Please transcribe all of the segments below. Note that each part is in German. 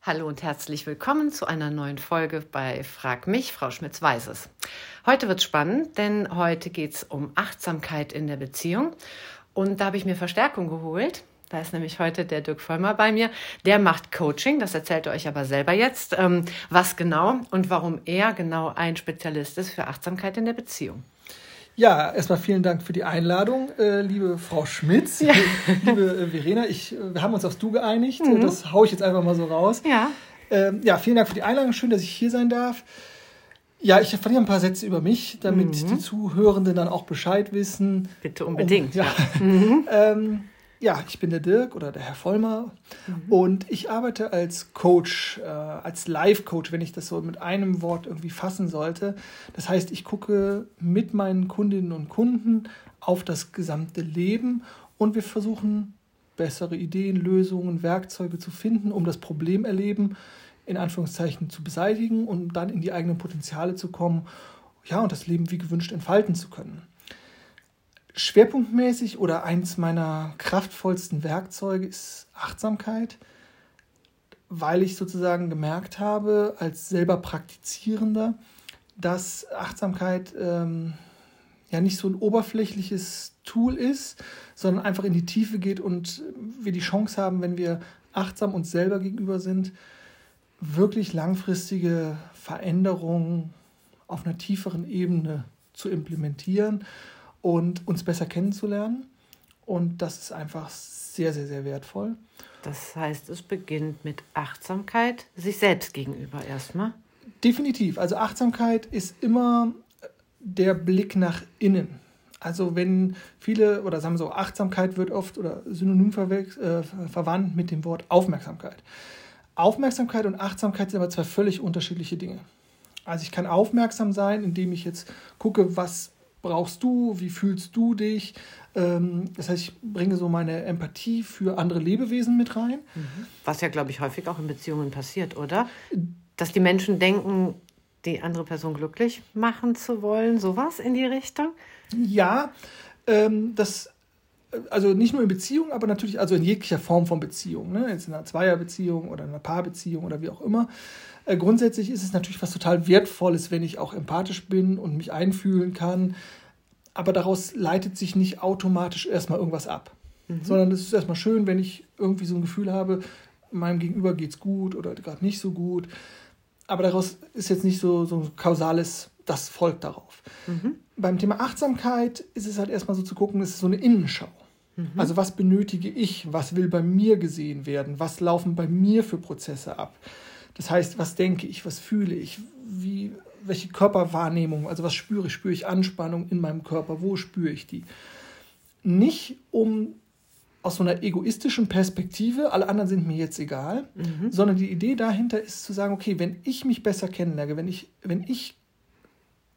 Hallo und herzlich willkommen zu einer neuen Folge bei Frag mich, Frau Schmitz-Weiß es. Heute wird spannend, denn heute geht es um Achtsamkeit in der Beziehung. Und da habe ich mir Verstärkung geholt. Da ist nämlich heute der Dirk Vollmer bei mir. Der macht Coaching, das erzählt er euch aber selber jetzt, ähm, was genau und warum er genau ein Spezialist ist für Achtsamkeit in der Beziehung. Ja, erstmal vielen Dank für die Einladung, äh, liebe Frau Schmitz, ja. liebe äh, Verena. Ich, äh, wir haben uns aufs Du geeinigt. Mhm. Das haue ich jetzt einfach mal so raus. Ja. Ähm, ja, vielen Dank für die Einladung. Schön, dass ich hier sein darf. Ja, ich verliere ein paar Sätze über mich, damit mhm. die Zuhörenden dann auch Bescheid wissen. Bitte unbedingt. Um, ja. Mhm. ähm, ja, ich bin der Dirk oder der Herr Vollmer mhm. und ich arbeite als Coach, äh, als Life-Coach, wenn ich das so mit einem Wort irgendwie fassen sollte. Das heißt, ich gucke mit meinen Kundinnen und Kunden auf das gesamte Leben und wir versuchen bessere Ideen, Lösungen, Werkzeuge zu finden, um das Problemerleben in Anführungszeichen zu beseitigen und dann in die eigenen Potenziale zu kommen, ja, und das Leben wie gewünscht entfalten zu können schwerpunktmäßig oder eins meiner kraftvollsten Werkzeuge ist Achtsamkeit, weil ich sozusagen gemerkt habe, als selber Praktizierender, dass Achtsamkeit ähm, ja nicht so ein oberflächliches Tool ist, sondern einfach in die Tiefe geht und wir die Chance haben, wenn wir achtsam uns selber gegenüber sind, wirklich langfristige Veränderungen auf einer tieferen Ebene zu implementieren und uns besser kennenzulernen. Und das ist einfach sehr, sehr, sehr wertvoll. Das heißt, es beginnt mit Achtsamkeit sich selbst gegenüber erstmal. Definitiv. Also Achtsamkeit ist immer der Blick nach innen. Also wenn viele, oder sagen wir so, Achtsamkeit wird oft oder synonym äh, verwandt mit dem Wort Aufmerksamkeit. Aufmerksamkeit und Achtsamkeit sind aber zwei völlig unterschiedliche Dinge. Also ich kann aufmerksam sein, indem ich jetzt gucke, was brauchst du, wie fühlst du dich. Ähm, das heißt, ich bringe so meine Empathie für andere Lebewesen mit rein. Mhm. Was ja, glaube ich, häufig auch in Beziehungen passiert, oder? Dass die Menschen denken, die andere Person glücklich machen zu wollen, sowas in die Richtung? Ja, ähm, das also nicht nur in Beziehungen, aber natürlich also in jeglicher Form von Beziehung, ne? jetzt in einer Zweierbeziehung oder in einer Paarbeziehung oder wie auch immer. Äh, grundsätzlich ist es natürlich was total Wertvolles, wenn ich auch empathisch bin und mich einfühlen kann. Aber daraus leitet sich nicht automatisch erstmal irgendwas ab. Mhm. Sondern es ist erstmal schön, wenn ich irgendwie so ein Gefühl habe, meinem Gegenüber geht es gut oder gerade nicht so gut. Aber daraus ist jetzt nicht so, so ein kausales, das folgt darauf. Mhm. Beim Thema Achtsamkeit ist es halt erstmal so zu gucken, es ist so eine Innenschau. Mhm. Also was benötige ich? Was will bei mir gesehen werden? Was laufen bei mir für Prozesse ab? Das heißt, was denke ich, was fühle ich, wie, welche Körperwahrnehmung, also was spüre ich, spüre ich Anspannung in meinem Körper, wo spüre ich die? Nicht um aus so einer egoistischen Perspektive, alle anderen sind mir jetzt egal, mhm. sondern die Idee dahinter ist zu sagen, okay, wenn ich mich besser kennenlerne, wenn ich, wenn ich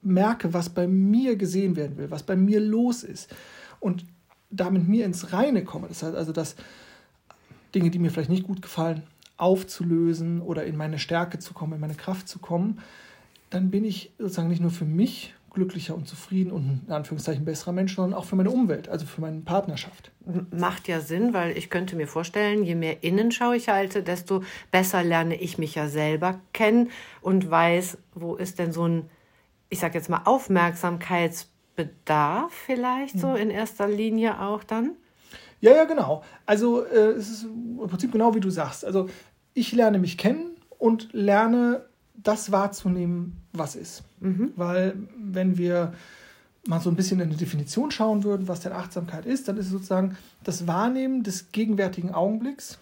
merke, was bei mir gesehen werden will, was bei mir los ist und da mit mir ins Reine komme, das heißt also, dass Dinge, die mir vielleicht nicht gut gefallen, aufzulösen oder in meine Stärke zu kommen, in meine Kraft zu kommen, dann bin ich sozusagen nicht nur für mich glücklicher und zufrieden und in Anführungszeichen besserer Mensch, sondern auch für meine Umwelt, also für meine Partnerschaft. Macht ja Sinn, weil ich könnte mir vorstellen, je mehr Innenschau ich halte, desto besser lerne ich mich ja selber kennen und weiß, wo ist denn so ein, ich sage jetzt mal, Aufmerksamkeitsbedarf vielleicht so in erster Linie auch dann? Ja, ja, genau. Also äh, es ist im Prinzip genau wie du sagst. Also ich lerne mich kennen und lerne das wahrzunehmen, was ist. Mhm. Weil wenn wir mal so ein bisschen in die Definition schauen würden, was denn Achtsamkeit ist, dann ist es sozusagen das Wahrnehmen des gegenwärtigen Augenblicks,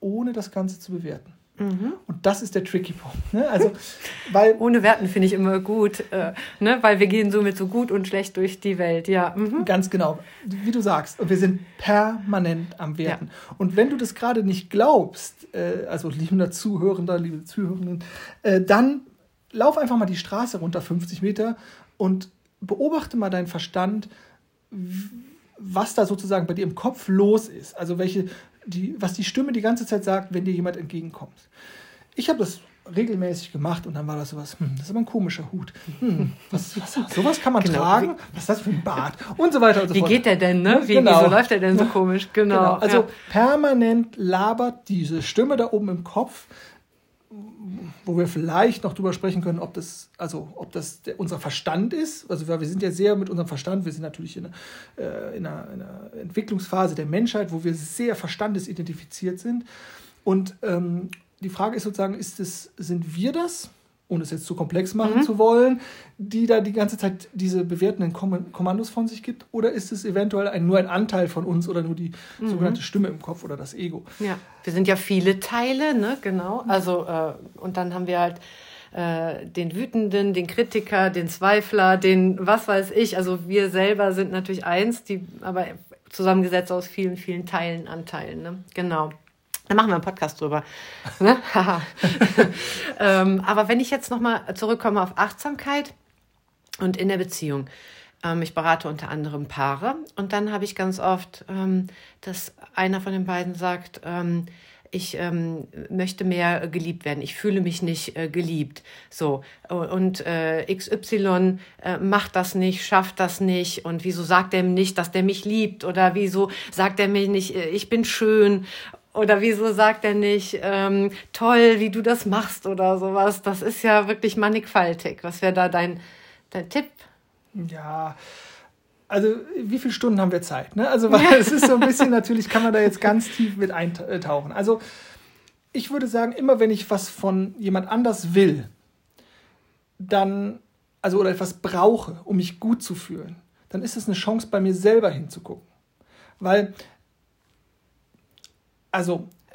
ohne das Ganze zu bewerten. Mhm. Und das ist der tricky Punkt. Ne? Also, weil, Ohne Werten finde ich immer gut, äh, ne? weil wir gehen somit so gut und schlecht durch die Welt. Ja. Mhm. Ganz genau, wie du sagst. Und wir sind permanent am Werten. Ja. Und wenn du das gerade nicht glaubst, äh, also liebender Zuhörender, liebe Zuhörenden, äh, dann lauf einfach mal die Straße runter 50 Meter und beobachte mal deinen Verstand, was da sozusagen bei dir im Kopf los ist. Also welche die, was die Stimme die ganze Zeit sagt, wenn dir jemand entgegenkommt. Ich habe das regelmäßig gemacht und dann war das sowas, hm, das ist aber ein komischer Hut. Hm, was, was, sowas kann man genau. tragen? Was ist das für ein Bart? Und so weiter und so Wie fort. Wie geht der denn, ne? Wie, genau. Wieso läuft der denn so komisch? Genau. genau. Also ja. permanent labert diese Stimme da oben im Kopf wo wir vielleicht noch drüber sprechen können, ob das, also ob das der, unser Verstand ist. Also wir sind ja sehr mit unserem Verstand, wir sind natürlich in, äh, in, einer, in einer, Entwicklungsphase der Menschheit, wo wir sehr verstandesidentifiziert sind. Und ähm, die Frage ist sozusagen, ist es, sind wir das? Ohne es jetzt zu komplex machen mhm. zu wollen, die da die ganze Zeit diese bewertenden Kommandos von sich gibt? Oder ist es eventuell ein, nur ein Anteil von uns oder nur die mhm. sogenannte Stimme im Kopf oder das Ego? Ja, wir sind ja viele Teile, ne? Genau. Also, äh, und dann haben wir halt äh, den Wütenden, den Kritiker, den Zweifler, den was weiß ich. Also wir selber sind natürlich eins, die aber zusammengesetzt aus vielen, vielen Teilen, Anteilen. Ne? Genau. Da machen wir einen Podcast drüber. Ne? ähm, aber wenn ich jetzt nochmal zurückkomme auf Achtsamkeit und in der Beziehung. Ähm, ich berate unter anderem Paare und dann habe ich ganz oft, ähm, dass einer von den beiden sagt, ähm, ich ähm, möchte mehr geliebt werden. Ich fühle mich nicht äh, geliebt. So und äh, XY äh, macht das nicht, schafft das nicht. Und wieso sagt er nicht, dass der mich liebt? Oder wieso sagt er mir nicht, äh, ich bin schön? Oder wieso sagt er nicht, ähm, toll, wie du das machst oder sowas? Das ist ja wirklich mannigfaltig. Was wäre da dein, dein Tipp? Ja, also wie viele Stunden haben wir Zeit? Ne? Also es ist so ein bisschen, natürlich kann man da jetzt ganz tief mit eintauchen. Also ich würde sagen, immer wenn ich was von jemand anders will, dann, also oder etwas brauche, um mich gut zu fühlen, dann ist es eine Chance, bei mir selber hinzugucken. Weil also äh,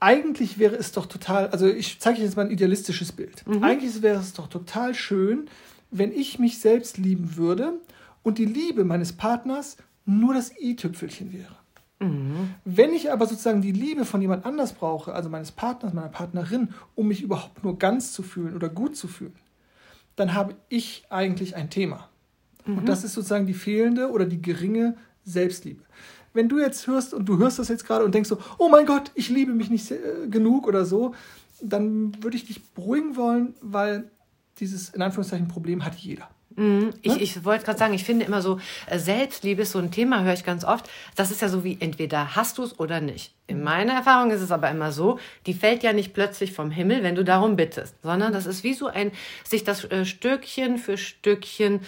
eigentlich wäre es doch total, also ich zeige euch jetzt mal ein idealistisches Bild. Mhm. Eigentlich wäre es doch total schön, wenn ich mich selbst lieben würde und die Liebe meines Partners nur das i-Tüpfelchen wäre. Mhm. Wenn ich aber sozusagen die Liebe von jemand anders brauche, also meines Partners, meiner Partnerin, um mich überhaupt nur ganz zu fühlen oder gut zu fühlen, dann habe ich eigentlich ein Thema. Mhm. Und das ist sozusagen die fehlende oder die geringe Selbstliebe wenn du jetzt hörst und du hörst das jetzt gerade und denkst so, oh mein Gott, ich liebe mich nicht äh, genug oder so, dann würde ich dich beruhigen wollen, weil dieses in Anführungszeichen Problem hat jeder. Mhm. Ich, ich wollte gerade sagen, ich finde immer so, äh, Selbstliebe ist so ein Thema, höre ich ganz oft. Das ist ja so wie entweder hast du es oder nicht. In meiner Erfahrung ist es aber immer so, die fällt ja nicht plötzlich vom Himmel, wenn du darum bittest, sondern das ist wie so ein, sich das äh, Stückchen für Stückchen,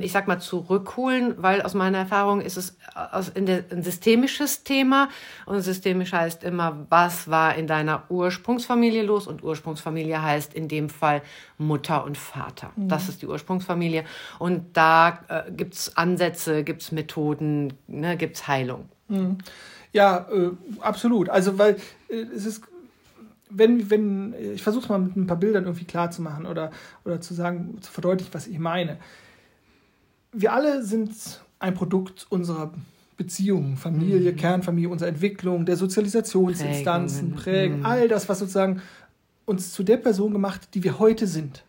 ich sag mal, zurückholen, weil aus meiner Erfahrung ist es der, ein systemisches Thema und systemisch heißt immer, was war in deiner Ursprungsfamilie los und Ursprungsfamilie heißt in dem Fall Mutter und Vater. Mhm. Das ist die Ursprungsfamilie und da äh, gibt's Ansätze, gibt's Methoden, ne, gibt's Heilung. Mhm. Ja, äh, absolut. Also, weil äh, es ist, wenn, wenn, ich versuche es mal mit ein paar Bildern irgendwie klar zu machen oder, oder zu sagen, zu verdeutlichen, was ich meine. Wir alle sind ein Produkt unserer Beziehungen, Familie, mhm. Kernfamilie, unserer Entwicklung, der Sozialisationsinstanzen, Prägen, mhm. all das, was sozusagen uns zu der Person gemacht, die wir heute sind.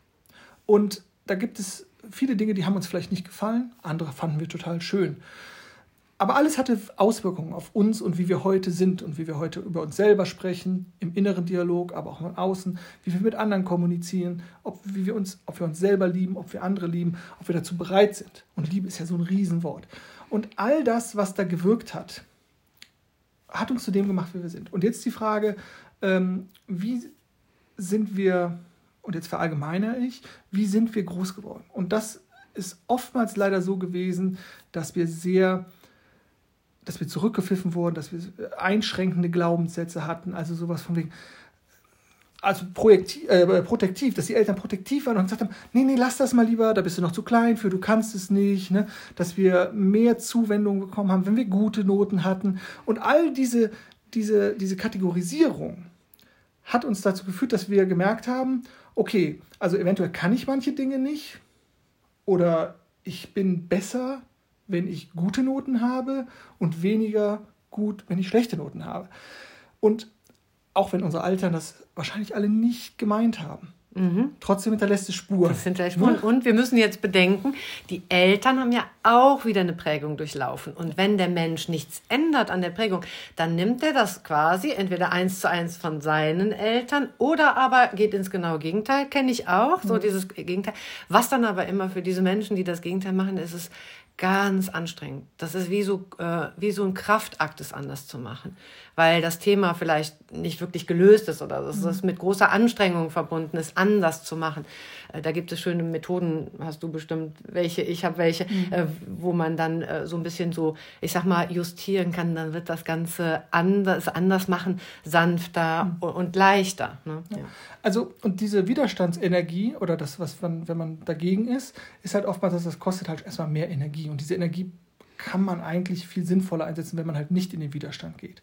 Und da gibt es viele Dinge, die haben uns vielleicht nicht gefallen, andere fanden wir total schön. Aber alles hatte Auswirkungen auf uns und wie wir heute sind und wie wir heute über uns selber sprechen, im inneren Dialog, aber auch im Außen, wie wir mit anderen kommunizieren, ob, wie wir uns, ob wir uns selber lieben, ob wir andere lieben, ob wir dazu bereit sind. Und Liebe ist ja so ein Riesenwort. Und all das, was da gewirkt hat, hat uns zu dem gemacht, wie wir sind. Und jetzt die Frage, ähm, wie sind wir, und jetzt verallgemeine ich, wie sind wir groß geworden? Und das ist oftmals leider so gewesen, dass wir sehr dass wir zurückgepfiffen wurden, dass wir einschränkende Glaubenssätze hatten, also sowas von wegen, also projektiv, äh, protektiv, dass die Eltern protektiv waren und gesagt haben, nee, nee, lass das mal lieber, da bist du noch zu klein für, du kannst es nicht, ne? dass wir mehr Zuwendung bekommen haben, wenn wir gute Noten hatten. Und all diese, diese, diese Kategorisierung hat uns dazu geführt, dass wir gemerkt haben, okay, also eventuell kann ich manche Dinge nicht oder ich bin besser wenn ich gute Noten habe und weniger gut, wenn ich schlechte Noten habe. Und auch wenn unsere Eltern das wahrscheinlich alle nicht gemeint haben. Mhm. Trotzdem hinterlässt es Spuren. Das hinterlässt Spuren. Und wir müssen jetzt bedenken, die Eltern haben ja auch wieder eine Prägung durchlaufen. Und wenn der Mensch nichts ändert an der Prägung, dann nimmt er das quasi entweder eins zu eins von seinen Eltern oder aber geht ins genaue Gegenteil. Kenne ich auch, so mhm. dieses Gegenteil. Was dann aber immer für diese Menschen, die das Gegenteil machen, ist es ganz anstrengend. Das ist wie so, äh, wie so ein Kraftakt, es anders zu machen. Weil das Thema vielleicht nicht wirklich gelöst ist oder es ist mit großer Anstrengung verbunden, es anders zu machen. Äh, da gibt es schöne Methoden, hast du bestimmt welche, ich habe welche, mhm. äh, wo man dann äh, so ein bisschen so, ich sag mal, justieren kann. Dann wird das Ganze anders, anders machen, sanfter mhm. und leichter. Ne? Ja. Also, und diese Widerstandsenergie oder das, was man, wenn man dagegen ist, ist halt oftmals, dass das kostet halt erstmal mehr Energie. Und diese Energie kann man eigentlich viel sinnvoller einsetzen, wenn man halt nicht in den Widerstand geht.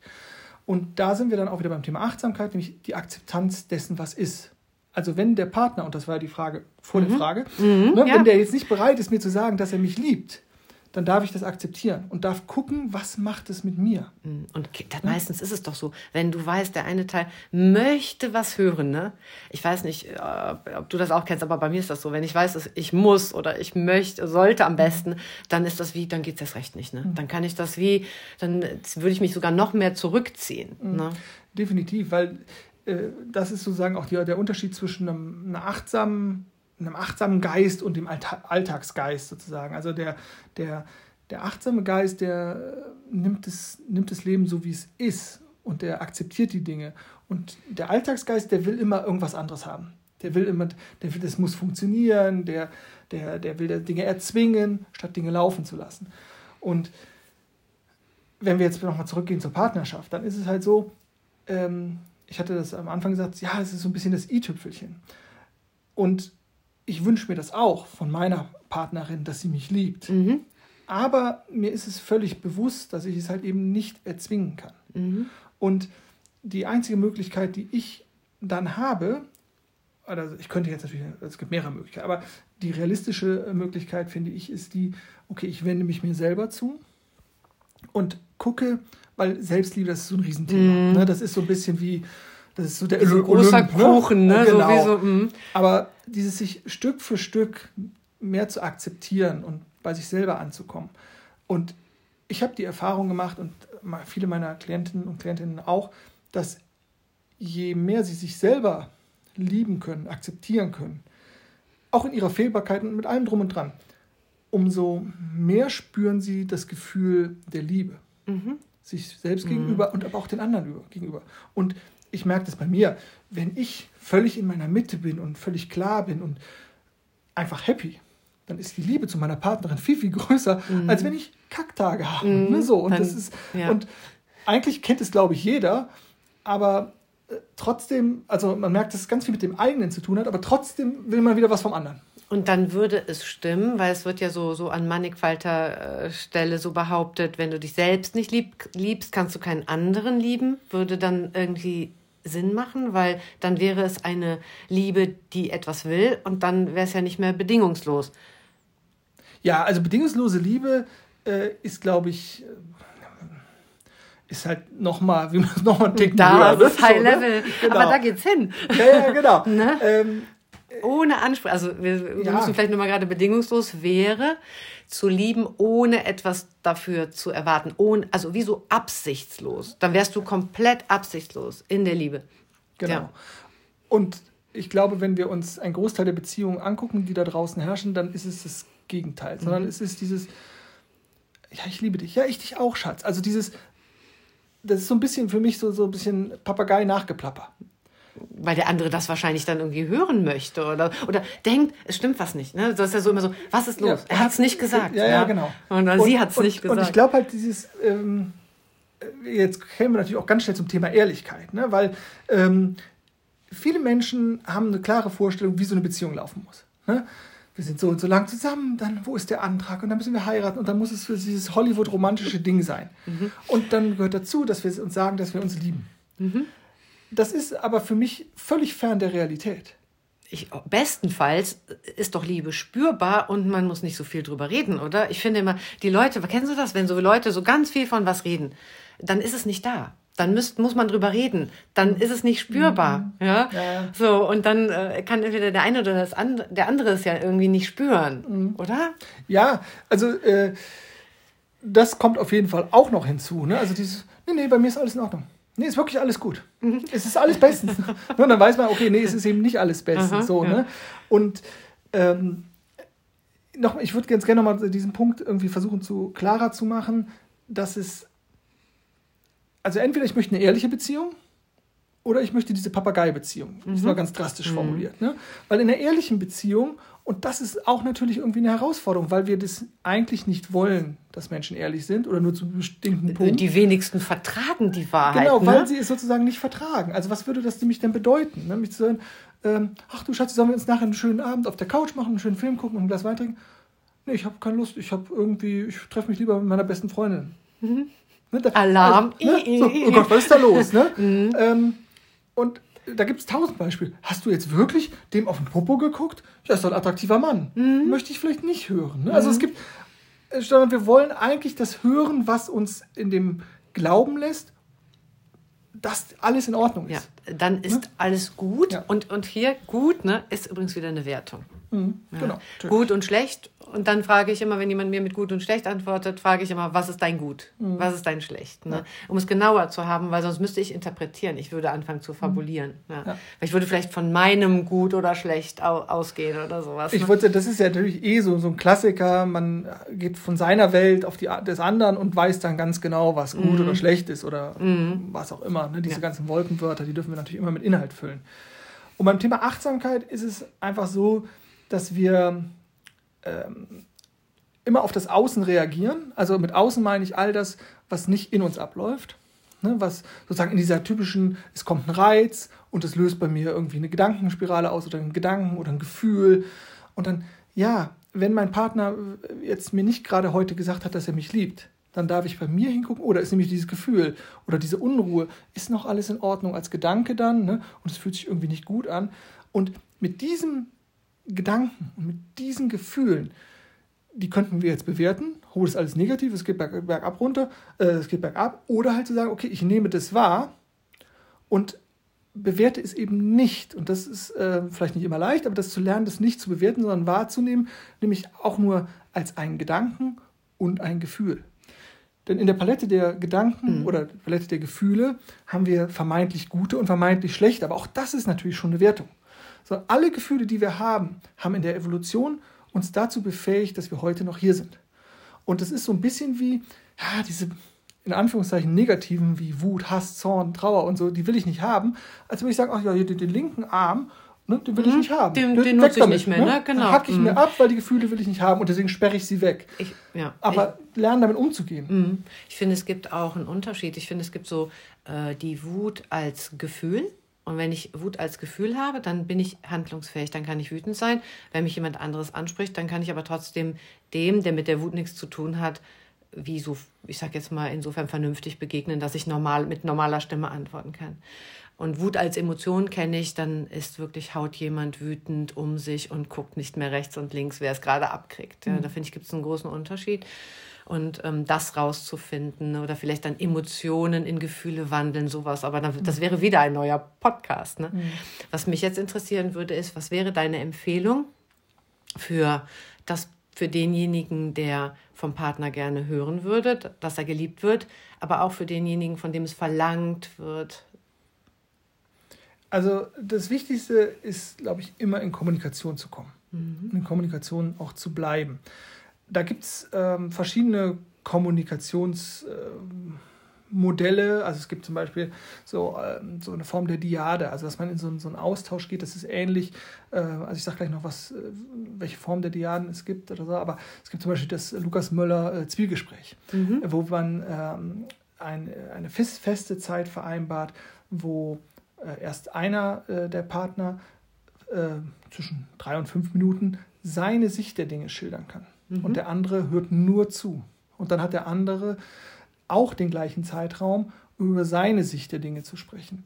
Und da sind wir dann auch wieder beim Thema Achtsamkeit, nämlich die Akzeptanz dessen, was ist. Also wenn der Partner, und das war ja die Frage vor mhm. der Frage, mhm, ne, ja. wenn der jetzt nicht bereit ist, mir zu sagen, dass er mich liebt, dann darf ich das akzeptieren und darf gucken, was macht es mit mir. Mm, und das, meistens ist es doch so, wenn du weißt, der eine Teil möchte was hören, ne? Ich weiß nicht, äh, ob du das auch kennst, aber bei mir ist das so, wenn ich weiß, dass ich muss oder ich möchte, sollte am besten, dann ist das wie, dann geht es erst recht nicht, ne? Mhm. Dann kann ich das wie, dann würde ich mich sogar noch mehr zurückziehen. Mhm. Ne? Definitiv, weil äh, das ist sozusagen auch die, der Unterschied zwischen einem, einer achtsamen einem achtsamen Geist und dem Alltagsgeist sozusagen. Also der, der, der achtsame Geist, der nimmt das, nimmt das Leben so, wie es ist und der akzeptiert die Dinge. Und der Alltagsgeist, der will immer irgendwas anderes haben. Der will immer, der will, das muss funktionieren, der, der, der will Dinge erzwingen, statt Dinge laufen zu lassen. Und wenn wir jetzt nochmal zurückgehen zur Partnerschaft, dann ist es halt so, ähm, ich hatte das am Anfang gesagt, ja, es ist so ein bisschen das i-Tüpfelchen. Und ich wünsche mir das auch von meiner Partnerin, dass sie mich liebt. Mhm. Aber mir ist es völlig bewusst, dass ich es halt eben nicht erzwingen kann. Mhm. Und die einzige Möglichkeit, die ich dann habe, oder ich könnte jetzt natürlich, es gibt mehrere Möglichkeiten, aber die realistische Möglichkeit, finde ich, ist die, okay, ich wende mich mir selber zu und gucke, weil Selbstliebe, das ist so ein Riesenthema. Mhm. Ne? Das ist so ein bisschen wie, das ist so der so großer ne? Kuchen, ne? Genau. So mm. Aber dieses sich Stück für Stück mehr zu akzeptieren und bei sich selber anzukommen. Und ich habe die Erfahrung gemacht und viele meiner Klientinnen und Klientinnen auch, dass je mehr sie sich selber lieben können, akzeptieren können, auch in ihrer Fehlbarkeit und mit allem drum und dran, umso mehr spüren sie das Gefühl der Liebe. Mhm. Sich selbst mhm. gegenüber und aber auch den anderen gegenüber. Und ich merke das bei mir, wenn ich völlig in meiner Mitte bin und völlig klar bin und einfach happy, dann ist die Liebe zu meiner Partnerin viel, viel größer, mhm. als wenn ich Kacktage habe. Mhm. Ne, so. Und, dann, das ist, ja. und eigentlich kennt es, glaube ich, jeder, aber äh, trotzdem, also man merkt, dass es ganz viel mit dem eigenen zu tun hat, aber trotzdem will man wieder was vom anderen. Und dann würde es stimmen, weil es wird ja so, so an mannigfalter äh, Stelle so behauptet, wenn du dich selbst nicht lieb, liebst, kannst du keinen anderen lieben. Würde dann irgendwie Sinn machen, weil dann wäre es eine Liebe, die etwas will und dann wäre es ja nicht mehr bedingungslos. Ja, also bedingungslose Liebe äh, ist, glaube ich, äh, ist halt nochmal, wie man es nochmal denkt. Da ist es High ne? Level, genau. aber da geht's hin. Ja, ja genau. ne? ähm, ohne Anspruch, also wir, wir ja. müssen vielleicht nochmal gerade bedingungslos wäre, zu lieben, ohne etwas dafür zu erwarten. Ohne, also wie so absichtslos. Dann wärst du komplett absichtslos in der Liebe. Genau. Ja. Und ich glaube, wenn wir uns einen Großteil der Beziehungen angucken, die da draußen herrschen, dann ist es das Gegenteil. Mhm. Sondern es ist dieses, ja, ich liebe dich, ja, ich dich auch, Schatz. Also dieses, das ist so ein bisschen für mich so, so ein bisschen Papagei nachgeplapper weil der andere das wahrscheinlich dann irgendwie hören möchte oder, oder denkt, es stimmt was nicht. Ne? Das ist ja so immer so, was ist los? Ja, er hat es nicht gesagt. Ja, ja, ja, genau. Und, und sie hat es nicht gesagt. Und ich glaube halt, dieses, ähm, jetzt kämen wir natürlich auch ganz schnell zum Thema Ehrlichkeit, ne? weil ähm, viele Menschen haben eine klare Vorstellung, wie so eine Beziehung laufen muss. Ne? Wir sind so und so lang zusammen, dann wo ist der Antrag und dann müssen wir heiraten und dann muss es für dieses Hollywood-romantische Ding sein. Mhm. Und dann gehört dazu, dass wir uns sagen, dass wir uns lieben. Mhm. Das ist aber für mich völlig fern der Realität. Ich, bestenfalls ist doch Liebe spürbar und man muss nicht so viel drüber reden, oder? Ich finde immer, die Leute, kennen Sie das, wenn so Leute so ganz viel von was reden, dann ist es nicht da. Dann müsst, muss man drüber reden. Dann ist es nicht spürbar. Mhm. Ja? ja? So, und dann äh, kann entweder der eine oder das andere, der andere es ja irgendwie nicht spüren, mhm. oder? Ja, also äh, das kommt auf jeden Fall auch noch hinzu. Ne? Also dieses, nee, nee, bei mir ist alles in Ordnung. Nee, ist wirklich alles gut. Mhm. Es ist alles bestens. und dann weiß man, okay, nee, es ist eben nicht alles bestens. so, ne? Und ähm, noch, ich würde ganz gerne nochmal diesen Punkt irgendwie versuchen zu klarer zu machen, dass es, also entweder ich möchte eine ehrliche Beziehung oder ich möchte diese Papagei-Beziehung. Das war ganz drastisch Mhm. formuliert. Ne? Weil in einer ehrlichen Beziehung, und das ist auch natürlich irgendwie eine Herausforderung, weil wir das eigentlich nicht wollen, dass Menschen ehrlich sind oder nur zu bestimmten Punkten. Die wenigsten vertragen die Wahrheit. Genau, weil ne? sie es sozusagen nicht vertragen. Also was würde das nämlich denn bedeuten? Ne? Mich zu sagen, ähm, ach du Schatz, sollen wir uns nachher einen schönen Abend auf der Couch machen, einen schönen Film gucken und ein Glas Wein trinken? Nee, ich habe keine Lust. Ich habe irgendwie, ich treffe mich lieber mit meiner besten Freundin. Ne, da- Mhm. Alarm. Also, ne? So, oh Gott, was ist da los? Ne? Mhm. ähm, und da gibt es tausend Beispiele. Hast du jetzt wirklich dem auf den Popo geguckt? Ja, ist doch ein attraktiver Mann. Mhm. Möchte ich vielleicht nicht hören. Ne? Also es gibt, äh, sondern wir wollen eigentlich das hören, was uns in dem Glauben lässt, dass alles in Ordnung Ja, ist. dann ist alles gut. Ja. Und, und hier gut ne, ist übrigens wieder eine Wertung. Mhm, Ja. Genau. Gut und schlecht. Und dann frage ich immer, wenn jemand mir mit gut und schlecht antwortet, frage ich immer, was ist dein Gut? Mhm. Was ist dein Schlecht? Ne? Um es genauer zu haben, weil sonst müsste ich interpretieren. Ich würde anfangen zu fabulieren. Ja. Ja. Weil ich würde vielleicht von meinem Gut oder Schlecht au ausgehen oder sowas. Ich ne? wollte, das ist ja natürlich eh so, so ein Klassiker. Man geht von seiner Welt auf die des anderen und weiß dann ganz genau, was gut oder schlecht ist oder was auch immer. Ne? Diese Ja. ganzen Wolkenwörter, die dürfen wir natürlich immer mit Inhalt füllen. Und beim Thema Achtsamkeit ist es einfach so, dass wir ähm, immer auf das Außen reagieren. Also mit Außen meine ich all das, was nicht in uns abläuft. Ne, was sozusagen in dieser typischen, es kommt ein Reiz und es löst bei mir irgendwie eine Gedankenspirale aus oder einen Gedanken oder ein Gefühl. Und dann, ja, wenn mein Partner jetzt mir nicht gerade heute gesagt hat, dass er mich liebt, dann darf ich bei mir hingucken, oder ist nämlich dieses Gefühl oder diese Unruhe, ist noch alles in Ordnung als Gedanke dann, ne? und es fühlt sich irgendwie nicht gut an. Und mit diesem Gedanken und mit diesen Gefühlen, die könnten wir jetzt bewerten. Oh, das ist alles negativ, es geht berg, bergab runter, äh, es geht bergab. Oder halt zu sagen, okay, ich nehme das wahr und bewerte es eben nicht. Und das ist äh, vielleicht nicht immer leicht, aber das zu lernen, das nicht zu bewerten, sondern wahrzunehmen, nämlich auch nur als einen Gedanken und ein Gefühl. Denn in der Palette der Gedanken oder Palette der Gefühle haben wir vermeintlich gute und vermeintlich schlechte. Aber auch das ist natürlich schon eine Wertung. So, alle Gefühle, die wir haben, haben in der Evolution uns dazu befähigt, dass wir heute noch hier sind. Und das ist so ein bisschen wie ja, diese in Anführungszeichen negativen wie Wut, Hass, Zorn, Trauer und so, die will ich nicht haben. Als würde ich sagen, ach ja, den, den linken Arm, ne, den will ich nicht haben. Den- den weg nutze ich damit, nicht mehr, ne? Genau. Dann hack ich Mhm. mir ab, weil die Gefühle will ich nicht haben und deswegen sperre ich sie weg. Ich, ja, Aber lernen damit umzugehen. Mhm. Ich finde, es gibt auch einen Unterschied. Ich finde, es gibt so äh, die Wut als Gefühl. Und wenn ich Wut als Gefühl habe, dann bin ich handlungsfähig, dann kann ich wütend sein. Wenn mich jemand anderes anspricht, dann kann ich aber trotzdem dem, der mit der Wut nichts zu tun hat, wie so, ich sag jetzt mal, insofern vernünftig begegnen, dass ich normal mit normaler Stimme antworten kann. Und Wut als Emotion kenne ich, dann ist wirklich haut jemand wütend um sich und guckt nicht mehr rechts und links, wer es gerade abkriegt. Ja, da finde ich, gibt es einen großen Unterschied. Und ähm, das rauszufinden oder vielleicht dann Emotionen in Gefühle wandeln, sowas. Aber dann, das wäre wieder ein neuer Podcast. Ne? Was mich jetzt interessieren würde, ist, was wäre deine Empfehlung für das für denjenigen, der vom Partner gerne hören würde, dass er geliebt wird, aber auch für denjenigen, von dem es verlangt wird. Also das Wichtigste ist, glaube ich, immer in Kommunikation zu kommen. In Kommunikation auch zu bleiben. Da gibt es ähm, verschiedene Kommunikationsmodelle. also es gibt zum Beispiel so, ähm, so eine Form der Diade, also dass man in so, einen- so einen Austausch geht. Das ist ähnlich, äh, also ich sage gleich noch, was, äh, welche Form der Diaden es gibt oder so, aber es gibt zum Beispiel das Lukas Möller äh, Zwiegespräch, wo man ähm, ein, eine fest, feste Zeit vereinbart, wo äh, erst einer äh, der Partner äh, zwischen drei und fünf Minuten seine Sicht der Dinge schildern kann. Und der andere hört nur zu. Und dann hat der andere auch den gleichen Zeitraum, um über seine Sicht der Dinge zu sprechen.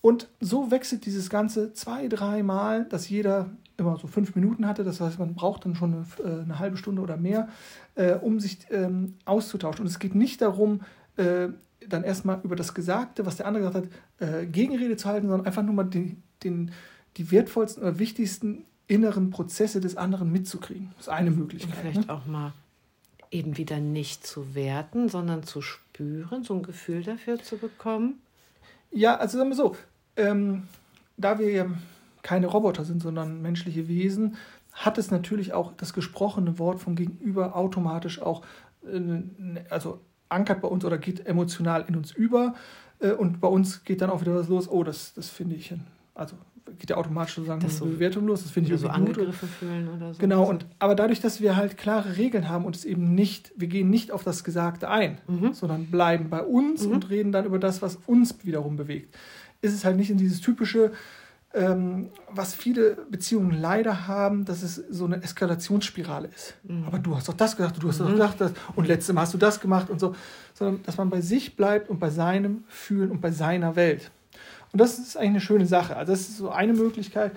Und so wechselt dieses Ganze zwei, dreimal, dass jeder immer so fünf Minuten hatte. Das heißt, man braucht dann schon eine, äh, eine halbe Stunde oder mehr, äh, um sich ähm, auszutauschen. Und es geht nicht darum, äh, dann erstmal über das Gesagte, was der andere gesagt hat, äh, Gegenrede zu halten, sondern einfach nur mal den, den, die wertvollsten oder wichtigsten inneren Prozesse des anderen mitzukriegen. Das ist eine Und Möglichkeit. vielleicht Ne? auch mal eben wieder nicht zu werten, sondern zu spüren, so ein Gefühl dafür zu bekommen. Ja, also sagen wir so, ähm, da wir ja keine Roboter sind, sondern menschliche Wesen, hat es natürlich auch das gesprochene Wort vom Gegenüber automatisch auch, äh, also ankert bei uns oder geht emotional in uns über. Äh, und bei uns geht dann auch wieder was los, oh, das, das finde ich, also geht ja automatisch sozusagen das so, Bewertung los, das finde ich so angegriffen fühlen oder so. Genau, und, aber dadurch, dass wir halt klare Regeln haben und es eben nicht, wir gehen nicht auf das Gesagte ein, mhm. sondern bleiben bei uns mhm. und reden dann über das, was uns wiederum bewegt, ist es halt nicht in dieses typische, ähm, was viele Beziehungen leider haben, dass es so eine Eskalationsspirale ist. Mhm. Aber du hast doch das gesagt, du hast doch mhm. gedacht, das, und letztes Mal hast du das gemacht und so, sondern dass man bei sich bleibt und bei seinem Fühlen und bei seiner Welt. Und das ist eigentlich eine schöne Sache. Also das ist so eine Möglichkeit.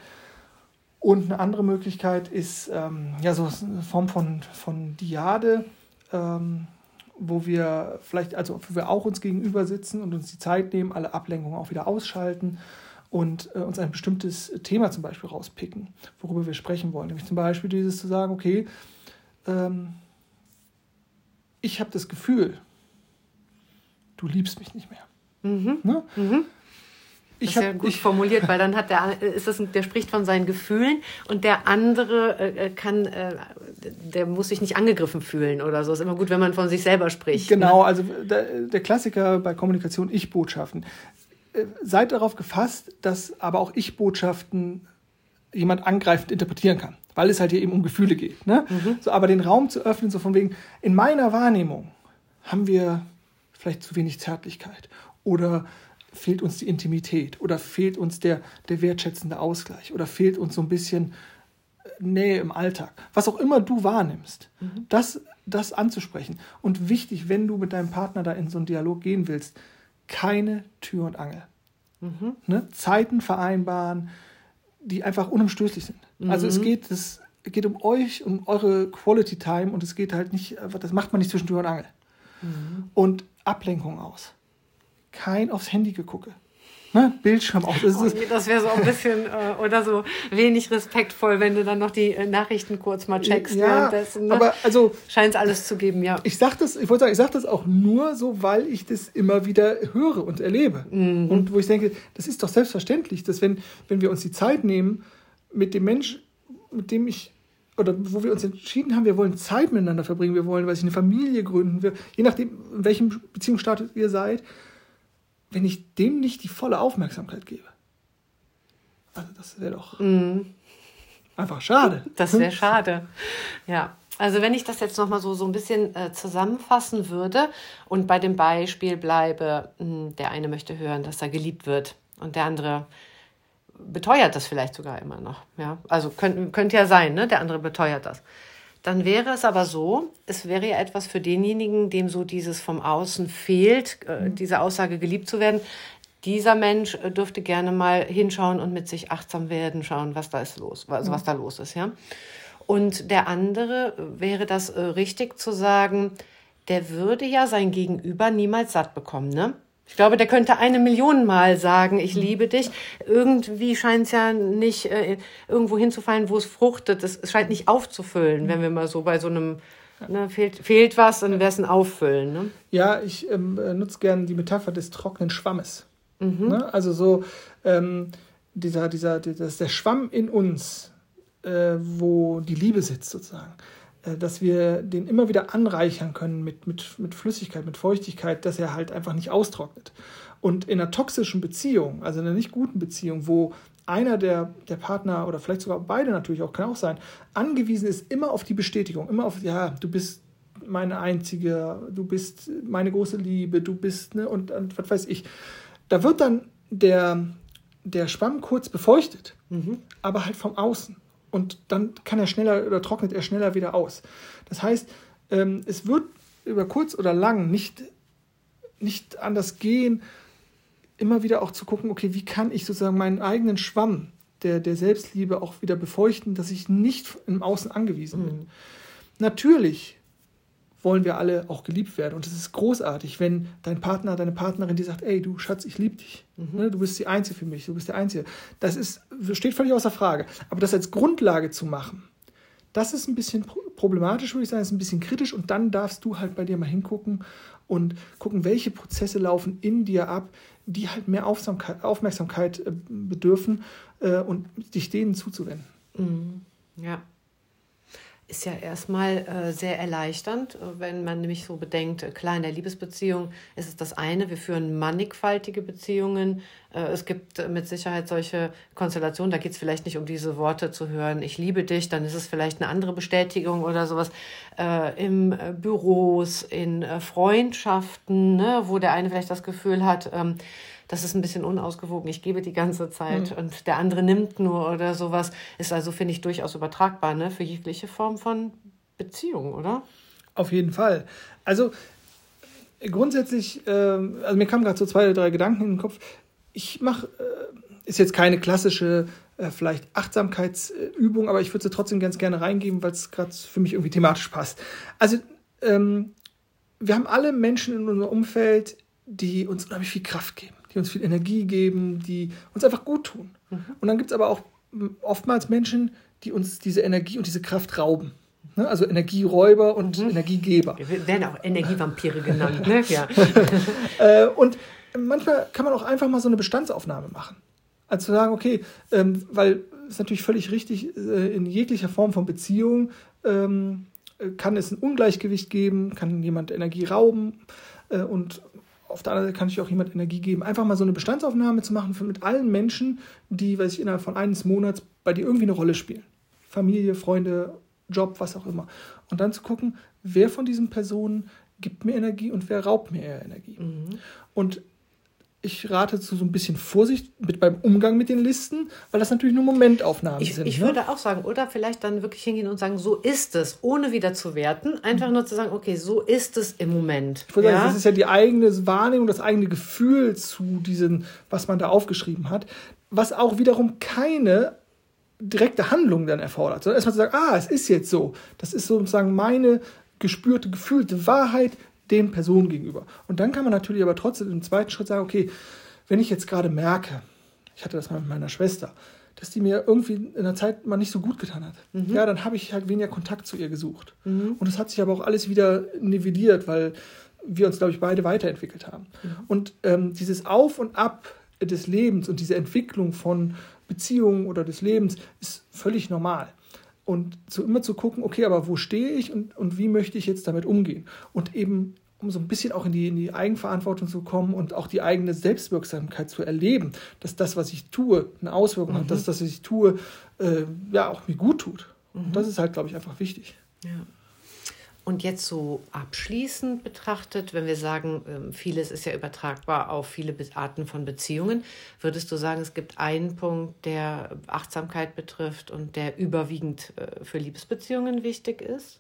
Und eine andere Möglichkeit ist ähm, ja so eine Form von, von Diade, ähm, wo wir vielleicht, also wo wir auch uns gegenüber sitzen und uns die Zeit nehmen, alle Ablenkungen auch wieder ausschalten und äh, uns ein bestimmtes Thema zum Beispiel rauspicken, worüber wir sprechen wollen. Nämlich zum Beispiel dieses zu sagen, okay, ähm, ich habe das Gefühl, du liebst mich nicht mehr. Mhm. Ne? Mhm. Das ist ja gut ich, formuliert, weil dann hat der, ist das, der spricht von seinen Gefühlen und der andere äh, äh, kann, äh, der muss sich nicht angegriffen fühlen oder so. Ist immer gut, wenn man von sich selber spricht. Genau, ne? also der, der Klassiker bei Kommunikation Ich-Botschaften. Äh, seid darauf gefasst, dass aber auch Ich-Botschaften jemand angreifend interpretieren kann, weil es halt hier eben um Gefühle geht. Ne? Mhm. So, aber den Raum zu öffnen, so von wegen, in meiner Wahrnehmung haben wir vielleicht zu wenig Zärtlichkeit oder fehlt uns die Intimität oder fehlt uns der, der wertschätzende Ausgleich oder fehlt uns so ein bisschen äh, Nähe im Alltag. Was auch immer du wahrnimmst, mhm. das, das anzusprechen. Und wichtig, wenn du mit deinem Partner da in so einen Dialog gehen willst, keine Tür und Angel. Mhm. Ne? Zeiten vereinbaren, die einfach unumstößlich sind. Mhm. Also es mhm. geht, es geht um euch, um eure Quality Time und es geht halt nicht, das macht man nicht zwischen Tür und Angel. Mhm. Und Ablenkung aus. Kein aufs Handy gegucke. Ne? Bildschirm aus. Das, oh, das wäre so ein bisschen äh, oder so wenig respektvoll, wenn du dann noch die äh, Nachrichten kurz mal checkst. Ja, ne? aber also scheint es alles zu geben, ja. Ich sage das, ich wollte sagen, ich sage das auch nur so, weil ich das immer wieder höre und erlebe mhm. und wo ich denke, das ist doch selbstverständlich, dass wenn wenn wir uns die Zeit nehmen mit dem Mensch, mit dem ich oder wo wir uns entschieden haben, wir wollen Zeit miteinander verbringen, wir wollen, weiß ich, eine Familie gründen, wir, je nachdem, in welchem Beziehungsstatus ihr seid, wenn ich dem nicht die volle Aufmerksamkeit gebe. Also das wäre doch mm. einfach schade. Das wäre schade. Ja. Also wenn ich das jetzt nochmal so, so ein bisschen äh, zusammenfassen würde und bei dem Beispiel bleibe, mh, hm, der eine möchte hören, dass er geliebt wird und der andere beteuert das vielleicht sogar immer noch. Ja? Also könnte könnt ja sein, ne? der andere beteuert das. Dann wäre es aber so, es wäre ja etwas für denjenigen, dem so dieses vom Außen fehlt, äh, mhm. diese Aussage geliebt zu werden. Dieser Mensch äh, dürfte gerne mal hinschauen und mit sich achtsam werden, schauen, was da ist los, also was da los ist, ja. Und der andere äh, wäre das äh, richtig zu sagen, der würde ja sein Gegenüber niemals satt bekommen, ne? Ich glaube, der könnte eine Million Mal sagen, ich liebe dich. Irgendwie scheint es ja nicht äh, irgendwo hinzufallen, wo es fruchtet. Es scheint nicht aufzufüllen, wenn wir mal so bei so einem Ne, fehlt, fehlt was, dann wäre es ein Auffüllen. Ne? Ja, ich ähm, äh, nutze gerne die Metapher des trockenen Schwammes. Mhm. Ne? Also so ähm, dieser, dieser, das, der Schwamm in uns, äh, wo die Liebe sitzt sozusagen. Äh, dass wir den immer wieder anreichern können mit, mit, mit Flüssigkeit, mit Feuchtigkeit, dass er halt einfach nicht austrocknet. Und in einer toxischen Beziehung, also in einer nicht guten Beziehung, wo einer der, der Partner oder vielleicht sogar beide natürlich auch, kann auch sein, angewiesen ist immer auf die Bestätigung, immer auf, ja, du bist meine einzige, du bist meine große Liebe, du bist, ne, und, und was weiß ich. Da wird dann der, der Schwamm kurz befeuchtet, mhm. aber halt vom Außen und dann kann er schneller oder trocknet er schneller wieder aus. Das heißt, ähm, es wird über kurz oder lang nicht, nicht anders gehen, immer wieder auch zu gucken, okay, wie kann ich sozusagen meinen eigenen Schwamm der, der Selbstliebe auch wieder befeuchten, dass ich nicht im Außen angewiesen bin. Mhm. Natürlich wollen wir alle auch geliebt werden. Und es ist großartig, wenn dein Partner, deine Partnerin dir sagt, ey, du Schatz, ich liebe dich. Mhm. Ne, du bist die Einzige für mich, du bist der Einzige. Das ist, steht völlig außer Frage. Aber das als Grundlage zu machen, das ist ein bisschen problematisch, würde ich sagen, ist ein bisschen kritisch. Und dann darfst du halt bei dir mal hingucken und gucken, welche Prozesse laufen in dir ab, die halt mehr Aufmerksamkeit, äh, bedürfen äh, und dich denen zuzuwenden. Mhm. Ja. Ist ja erstmal äh, sehr erleichternd, äh, wenn man nämlich so bedenkt, äh, klar, in der Liebesbeziehung ist es das eine, wir führen mannigfaltige Beziehungen. Äh, es gibt äh, mit Sicherheit solche Konstellationen, da geht es vielleicht nicht um diese Worte zu hören, ich liebe dich, dann ist es vielleicht eine andere Bestätigung oder sowas. Im Büros, in Freundschaften, ne, wo der eine vielleicht das Gefühl hat, ähm, das ist ein bisschen unausgewogen, ich gebe die ganze Zeit mhm. und der andere nimmt nur oder sowas, ist also, finde ich, durchaus übertragbar ne, für jegliche Form von Beziehung, oder? Auf jeden Fall. Also grundsätzlich, äh, also mir kamen gerade so zwei oder drei Gedanken in den Kopf. Ich mache, äh, ist jetzt keine klassische äh, vielleicht Achtsamkeitsübung, aber ich würde sie trotzdem ganz gerne reingeben, weil es gerade für mich irgendwie thematisch passt. Also ähm, wir haben alle Menschen in unserem Umfeld, die uns unheimlich viel Kraft geben die uns viel Energie geben, die uns einfach gut tun. Mhm. Und dann gibt es aber auch oftmals Menschen, die uns diese Energie und diese Kraft rauben. Ne? Also Energieräuber und mhm. Energiegeber. Wir werden auch Energievampire genannt. ne? ja. Äh, und manchmal kann man auch einfach mal so eine Bestandsaufnahme machen. Also zu sagen, okay, ähm, weil es natürlich völlig richtig, äh, in jeglicher Form von Beziehung ähm, kann es ein Ungleichgewicht geben, kann jemand Energie rauben äh, und auf der anderen Seite kann ich auch jemand Energie geben. Einfach mal so eine Bestandsaufnahme zu machen mit allen Menschen, die, weiß ich, innerhalb von eines Monats bei dir irgendwie eine Rolle spielen. Familie, Freunde, Job, was auch immer. Und dann zu gucken, wer von diesen Personen gibt mir Energie und wer raubt mir eher Energie. Mhm. Und ich rate zu so ein bisschen Vorsicht mit beim Umgang mit den Listen, weil das natürlich nur Momentaufnahmen ich, sind. Ich ne? würde auch sagen, oder vielleicht dann wirklich hingehen und sagen, so ist es, ohne wieder zu werten. Einfach nur zu sagen, okay, so ist es im Moment. Ich würde ja? sagen, das ist ja die eigene Wahrnehmung, das eigene Gefühl zu diesem, was man da aufgeschrieben hat, was auch wiederum keine direkte Handlung dann erfordert, sondern erstmal zu sagen, ah, es ist jetzt so. Das ist sozusagen meine gespürte, gefühlte Wahrheit, den Personen gegenüber. Und dann kann man natürlich aber trotzdem im zweiten Schritt sagen, okay, wenn ich jetzt gerade merke, ich hatte das mal mit meiner Schwester, dass die mir irgendwie in der Zeit mal nicht so gut getan hat. Mhm. Ja, dann habe ich halt weniger Kontakt zu ihr gesucht. Mhm. Und es hat sich aber auch alles wieder nivelliert, weil wir uns, glaube ich, beide weiterentwickelt haben. Mhm. Und ähm, dieses Auf und Ab des Lebens und diese Entwicklung von Beziehungen oder des Lebens ist völlig normal und zu, immer zu gucken, okay, aber wo stehe ich und, und wie möchte ich jetzt damit umgehen? Und eben, um so ein bisschen auch in die, in die Eigenverantwortung zu kommen und auch die eigene Selbstwirksamkeit zu erleben, dass das, was ich tue, eine Auswirkung mhm. hat, dass das, was ich tue, äh, ja, auch mir gut tut. Mhm. Und das ist halt, glaube ich, einfach wichtig. Ja. Und jetzt so abschließend betrachtet, wenn wir sagen, ähm, vieles ist ja übertragbar auf viele Arten von Beziehungen, würdest du sagen, es gibt einen Punkt, der Achtsamkeit betrifft und der überwiegend äh, für Liebesbeziehungen wichtig ist?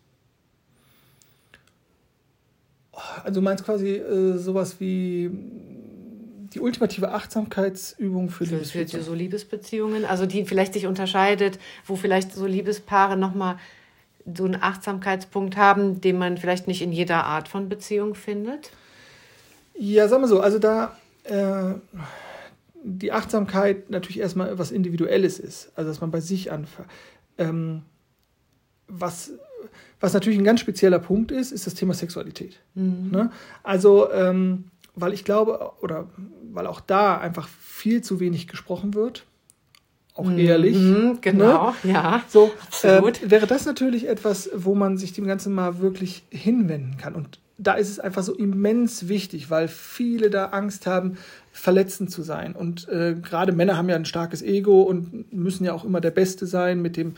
Also du meinst quasi äh, sowas wie die ultimative Achtsamkeitsübung für, für Liebesbeziehungen. Für so Liebesbeziehungen, also die vielleicht sich unterscheidet, wo vielleicht so Liebespaare nochmal so einen Achtsamkeitspunkt haben, den man vielleicht nicht in jeder Art von Beziehung findet? Ja, sagen wir so, also da äh, die Achtsamkeit natürlich erstmal etwas Individuelles ist, also dass man bei sich anfängt. Ähm, was, was natürlich ein ganz spezieller Punkt ist, ist das Thema Sexualität. Mhm. Ne? Also, ähm, weil ich glaube, oder weil auch da einfach viel zu wenig gesprochen wird auch mhm, ehrlich. Ne? Genau, ne? ja. So äh, wäre das natürlich etwas, wo man sich dem Ganzen mal wirklich hinwenden kann. Und da ist es einfach so immens wichtig, weil viele da Angst haben, verletzend zu sein. Und äh, gerade Männer haben ja ein starkes Ego und müssen ja auch immer der Beste sein mit dem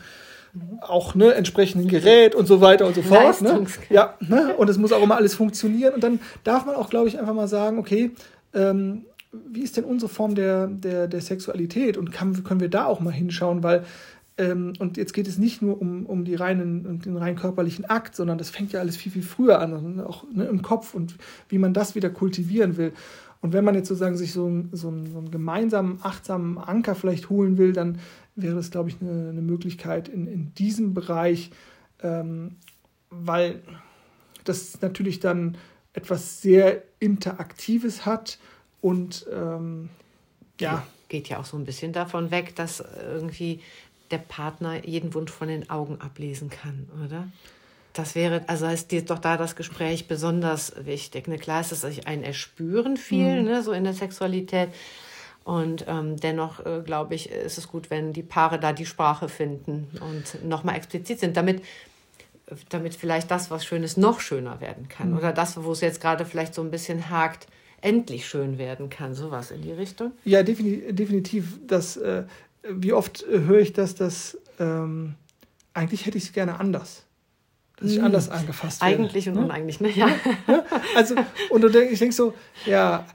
auch ne, entsprechenden Gerät und so weiter und so fort. Ne? Ja, ne? und es muss auch immer alles funktionieren. Und dann darf man auch, glaube ich, einfach mal sagen, okay, ähm, wie ist denn unsere Form der, der, der Sexualität und kann, können wir da auch mal hinschauen, weil ähm, und jetzt geht es nicht nur um, um die reinen, den rein körperlichen Akt, sondern das fängt ja alles viel, viel früher an, auch ne, im Kopf und wie man das wieder kultivieren will. Und wenn man jetzt sozusagen sich so, so, einen, so einen gemeinsamen, achtsamen Anker vielleicht holen will, dann wäre das, glaube ich, eine, eine Möglichkeit in, in diesem Bereich, ähm, weil das natürlich dann etwas sehr Interaktives hat und ähm, ja. Geht ja auch so ein bisschen davon weg, dass irgendwie der Partner jeden Wunsch von den Augen ablesen kann, oder? Das wäre, also ist dir doch da das Gespräch besonders wichtig. Ne? Klar ist es ein Erspüren viel, mhm. ne? so in der Sexualität. Und ähm, dennoch, äh, glaube ich, ist es gut, wenn die Paare da die Sprache finden und nochmal explizit sind, damit damit vielleicht das, was schön ist, noch schöner werden kann. Mhm. Oder das, wo es jetzt gerade vielleicht so ein bisschen hakt, endlich schön werden kann. Sowas in die Richtung? Ja, definitiv. Das, äh, wie oft äh, höre ich das, dass ähm, eigentlich hätte ich es gerne anders. Dass ich hm. anders angefasst werde. Eigentlich und ja? uneigentlich, ne? Ja. ja. Also, und ich denke so, ja,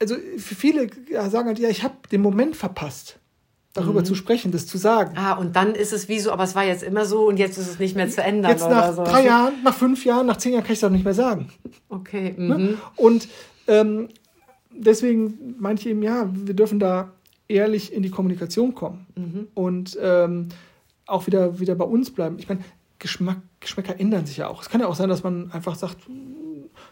also viele sagen halt, ja, ich habe den Moment verpasst darüber mhm. zu sprechen, das zu sagen. Ah, und dann ist es wie so, aber es war jetzt immer so und jetzt ist es nicht mehr zu ändern. Jetzt nach so. drei Jahren, nach fünf Jahren, nach zehn Jahren kann ich es auch nicht mehr sagen. Okay. Ne? Mhm. Und ähm, deswegen meinte ich eben, ja, wir dürfen da ehrlich in die Kommunikation kommen mhm. und ähm, auch wieder, wieder bei uns bleiben. Ich meine, Geschmack, Geschmäcker ändern sich ja auch. Es kann ja auch sein, dass man einfach sagt,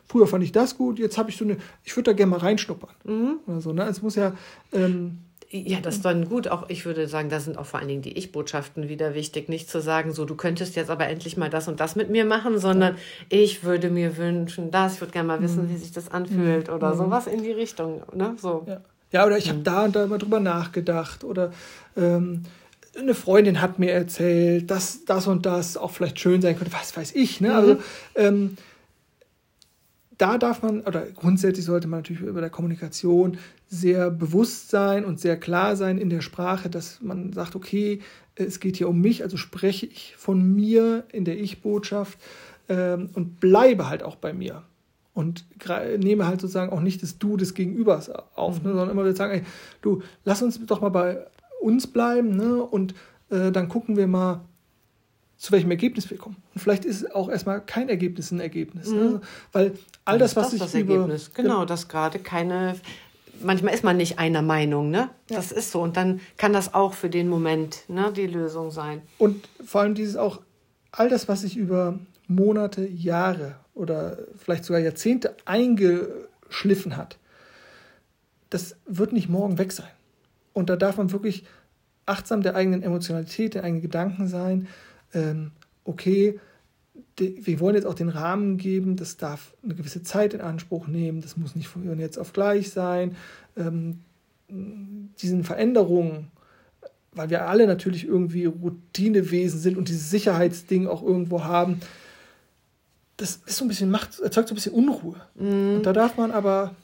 früher fand ich das gut, jetzt habe ich so eine, ich würde da gerne mal reinschnuppern. Mhm. Oder so, ne? Es muss ja. Ähm, ja, das ist dann gut. Auch ich würde sagen, da sind auch vor allen Dingen die Ich-Botschaften wieder wichtig. Nicht zu sagen, so, du könntest jetzt aber endlich mal das und das mit mir machen, sondern ich würde mir wünschen, das, ich würde gerne mal wissen, mhm. wie sich das anfühlt oder mhm. sowas in die Richtung. Ne? So. Ja. ja oder ich habe mhm. da und da mal drüber nachgedacht oder ähm, eine Freundin hat mir erzählt, dass das und das auch vielleicht schön sein könnte, was weiß ich. Ne? Also, mhm. ähm, da darf man, oder grundsätzlich sollte man natürlich über der Kommunikation sehr bewusst sein und sehr klar sein in der Sprache, dass man sagt, okay, es geht hier um mich, also spreche ich von mir in der Ich-Botschaft ähm, und bleibe halt auch bei mir. Und nehme halt sozusagen auch nicht das Du des Gegenübers auf, ne, sondern immer wieder sagen, ey, du, lass uns doch mal bei uns bleiben ne, und äh, dann gucken wir mal, zu welchem Ergebnis wir kommen. Und vielleicht ist auch erstmal kein Ergebnis ein Ergebnis. Ne? Mhm. Ne? Weil all das, was das ich das über, Ergebnis. Genau, dass gerade keine. Manchmal ist man nicht einer Meinung, ne? Ja. Das ist so. Und dann kann das auch für den Moment ne, die Lösung sein. Und vor allem dieses auch, all das, was sich über Monate, Jahre oder vielleicht sogar Jahrzehnte eingeschliffen hat, das wird nicht morgen weg sein. Und da darf man wirklich achtsam der eigenen Emotionalität, der eigenen Gedanken sein ähm, okay, wir wollen jetzt auch den Rahmen geben, das darf eine gewisse Zeit in Anspruch nehmen, das muss nicht von jetzt auf gleich sein. Ähm, diesen Veränderungen, weil wir alle natürlich irgendwie Routinewesen sind und dieses Sicherheitsding auch irgendwo haben, das ist so ein bisschen macht, erzeugt so ein bisschen Unruhe. Mhm. Und da darf man aber,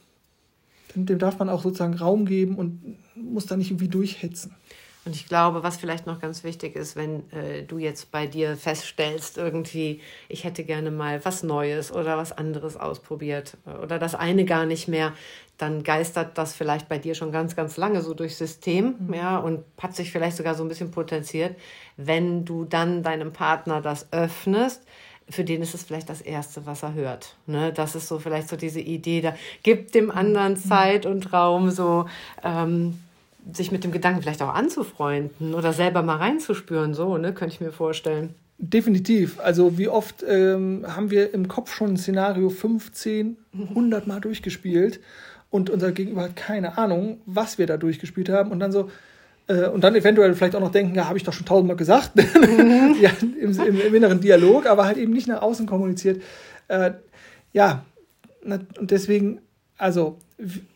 dem darf man auch sozusagen Raum geben und muss da nicht irgendwie durchhetzen. Und ich glaube, was vielleicht noch ganz wichtig ist, wenn äh, du jetzt bei dir feststellst, irgendwie, ich hätte gerne mal was Neues oder was anderes ausprobiert äh, oder das eine gar nicht mehr, dann geistert das vielleicht bei dir schon ganz, ganz lange so durchs System, mhm. ja, und hat sich vielleicht sogar so ein bisschen potenziert. Wenn du dann deinem Partner das öffnest, für den ist es vielleicht das Erste, was er hört. Ne? Das ist so vielleicht so diese Idee, da gibt dem anderen mhm. Zeit und Raum so. Ähm, sich mit dem Gedanken vielleicht auch anzufreunden oder selber mal reinzuspüren, so, ne, könnte ich mir vorstellen. Definitiv. Also wie oft ähm, haben wir im Kopf schon ein Szenario 15, 100 Mal durchgespielt und unser Gegenüber hat keine Ahnung, was wir da durchgespielt haben und dann so, äh, und dann eventuell vielleicht auch noch denken, ja, habe ich doch schon tausendmal gesagt, mhm. ja, im, im, im, inneren Dialog, aber halt eben nicht nach außen kommuniziert. Äh, ja, und deswegen, also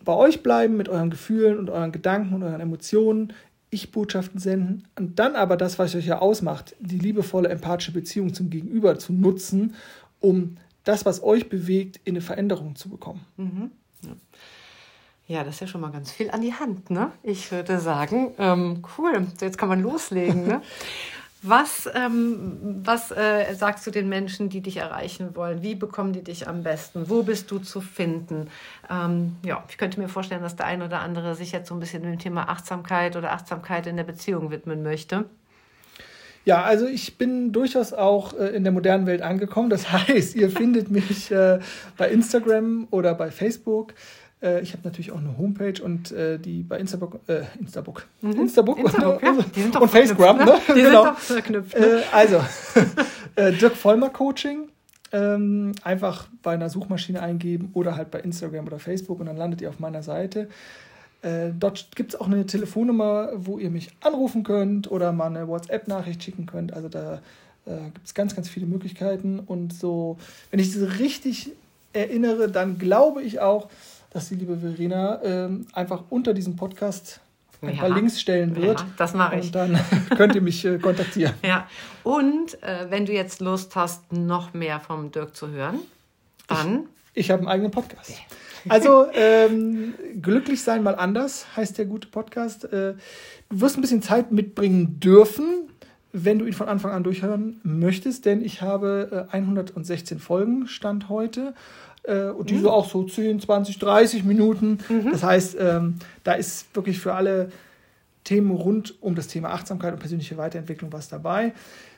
bei euch bleiben mit euren Gefühlen und euren Gedanken und euren Emotionen, Ich-Botschaften senden und dann aber das, was euch ja ausmacht, die liebevolle, empathische Beziehung zum Gegenüber zu nutzen, um das, was euch bewegt, in eine Veränderung zu bekommen. Mhm. Ja. Ja, das ist ja schon mal ganz viel an die Hand, ne? Ich würde sagen, ähm, cool, jetzt kann man loslegen, ne? Was, ähm, was äh, sagst du den Menschen, die dich erreichen wollen? Wie bekommen die dich am besten? Wo bist du zu finden? Ähm, ja, ich könnte mir vorstellen, dass der ein oder andere sich jetzt so ein bisschen dem Thema Achtsamkeit oder Achtsamkeit in der Beziehung widmen möchte. Ja, also ich bin durchaus auch äh, in der modernen Welt angekommen. Das heißt, ihr findet mich äh, bei Instagram oder bei Facebook. Äh, ich habe natürlich auch eine Homepage und äh, die bei Instabook, äh, Instabook, mhm. Instabook, Instabook und, ja. und Facegram, ne? Die genau. sind doch verknüpft. Ne? Äh, also, äh, Dirk Vollmer Coaching. Ähm, einfach bei einer Suchmaschine eingeben oder halt bei Instagram oder Facebook und dann landet ihr auf meiner Seite. Äh, dort gibt es auch eine Telefonnummer, wo ihr mich anrufen könnt oder mal eine WhatsApp-Nachricht schicken könnt. Also da äh, gibt es ganz, ganz viele Möglichkeiten. Und so, wenn ich diese richtig erinnere, dann glaube ich auch, dass die liebe Verena ähm, einfach unter diesem Podcast ein ja. paar Links stellen wird. Ja, das mache ich. Und dann könnt ihr mich äh, kontaktieren. Ja, und äh, wenn du jetzt Lust hast, noch mehr vom Dirk zu hören, dann. Ich, ich habe einen eigenen Podcast. Also, ähm, glücklich sein mal anders heißt der gute Podcast. Äh, du wirst ein bisschen Zeit mitbringen dürfen, wenn du ihn von Anfang an durchhören möchtest, denn ich habe äh, 116 Folgen Stand heute äh, und diese mhm. auch so 10, 20, 30 Minuten. Mhm. Das heißt, ähm, da ist wirklich für alle Themen rund um das Thema Achtsamkeit und persönliche Weiterentwicklung was dabei.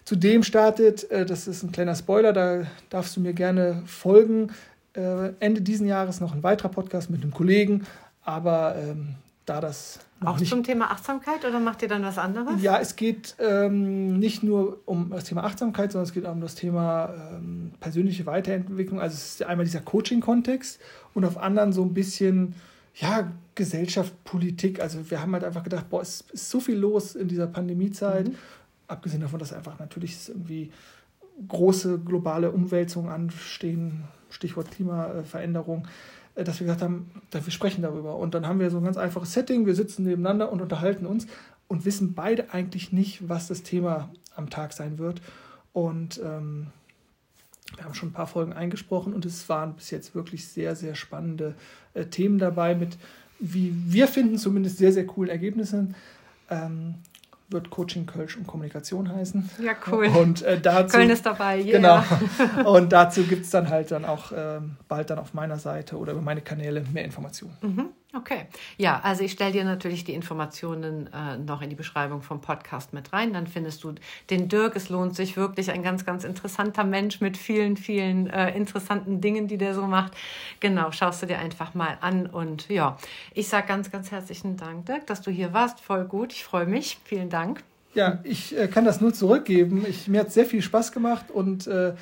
Zudem startet, äh, das ist ein kleiner Spoiler, da darfst du mir gerne folgen, äh, Ende diesen Jahres noch ein weiterer Podcast mit einem Kollegen, aber ähm, da das auch nicht, zum Thema Achtsamkeit oder macht ihr dann was anderes? Ja, es geht ähm, nicht nur um das Thema Achtsamkeit, sondern es geht auch um das Thema ähm, persönliche Weiterentwicklung. Also es ist einmal dieser Coaching-Kontext und auf anderen so ein bisschen ja, Gesellschaft, Politik. Also wir haben halt einfach gedacht, boah, es ist so viel los in dieser Pandemiezeit. Mhm. Abgesehen davon, dass einfach natürlich irgendwie große globale Umwälzungen anstehen, Stichwort Klimaveränderung. Äh, dass wir gesagt haben, wir sprechen darüber. Und dann haben wir so ein ganz einfaches Setting, wir sitzen nebeneinander und unterhalten uns und wissen beide eigentlich nicht, was das Thema am Tag sein wird. Und ähm, wir haben schon ein paar Folgen eingesprochen und es waren bis jetzt wirklich sehr, sehr spannende äh, Themen dabei mit, wie wir finden, zumindest sehr, sehr coolen Ergebnissen. Ähm, wird Coaching Kölsch und Kommunikation heißen. Ja, cool. Und äh, dazu, Köln ist dabei, yeah. Genau. Und dazu gibt es dann halt dann auch äh, bald dann auf meiner Seite oder über meine Kanäle mehr Informationen. Mhm. Okay. Ja, also ich stelle dir natürlich die Informationen äh, noch in die Beschreibung vom Podcast mit rein. Dann findest du den Dirk. Es lohnt sich wirklich ein ganz, ganz interessanter Mensch mit vielen, vielen äh, interessanten Dingen, die der so macht. Genau, schaust du dir einfach mal an. Und ja, ich sage ganz, ganz herzlichen Dank, Dirk, dass du hier warst. Voll gut. Ich freue mich. Vielen Dank. Ja, ich äh, kann das nur zurückgeben. Ich, mir hat sehr viel Spaß gemacht und äh,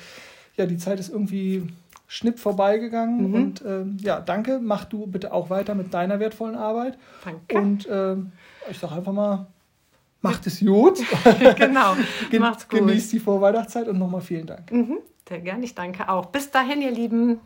ja, die Zeit ist irgendwie schnipp vorbeigegangen. Mhm. Und äh, ja, danke. Mach du bitte auch weiter mit deiner wertvollen Arbeit. Danke. Und äh, ich sage einfach mal, macht es gut. genau. Macht's gut. Genießt die Vorweihnachtszeit und nochmal vielen Dank. Mhm. Sehr gern. Ich danke auch. Bis dahin, ihr Lieben.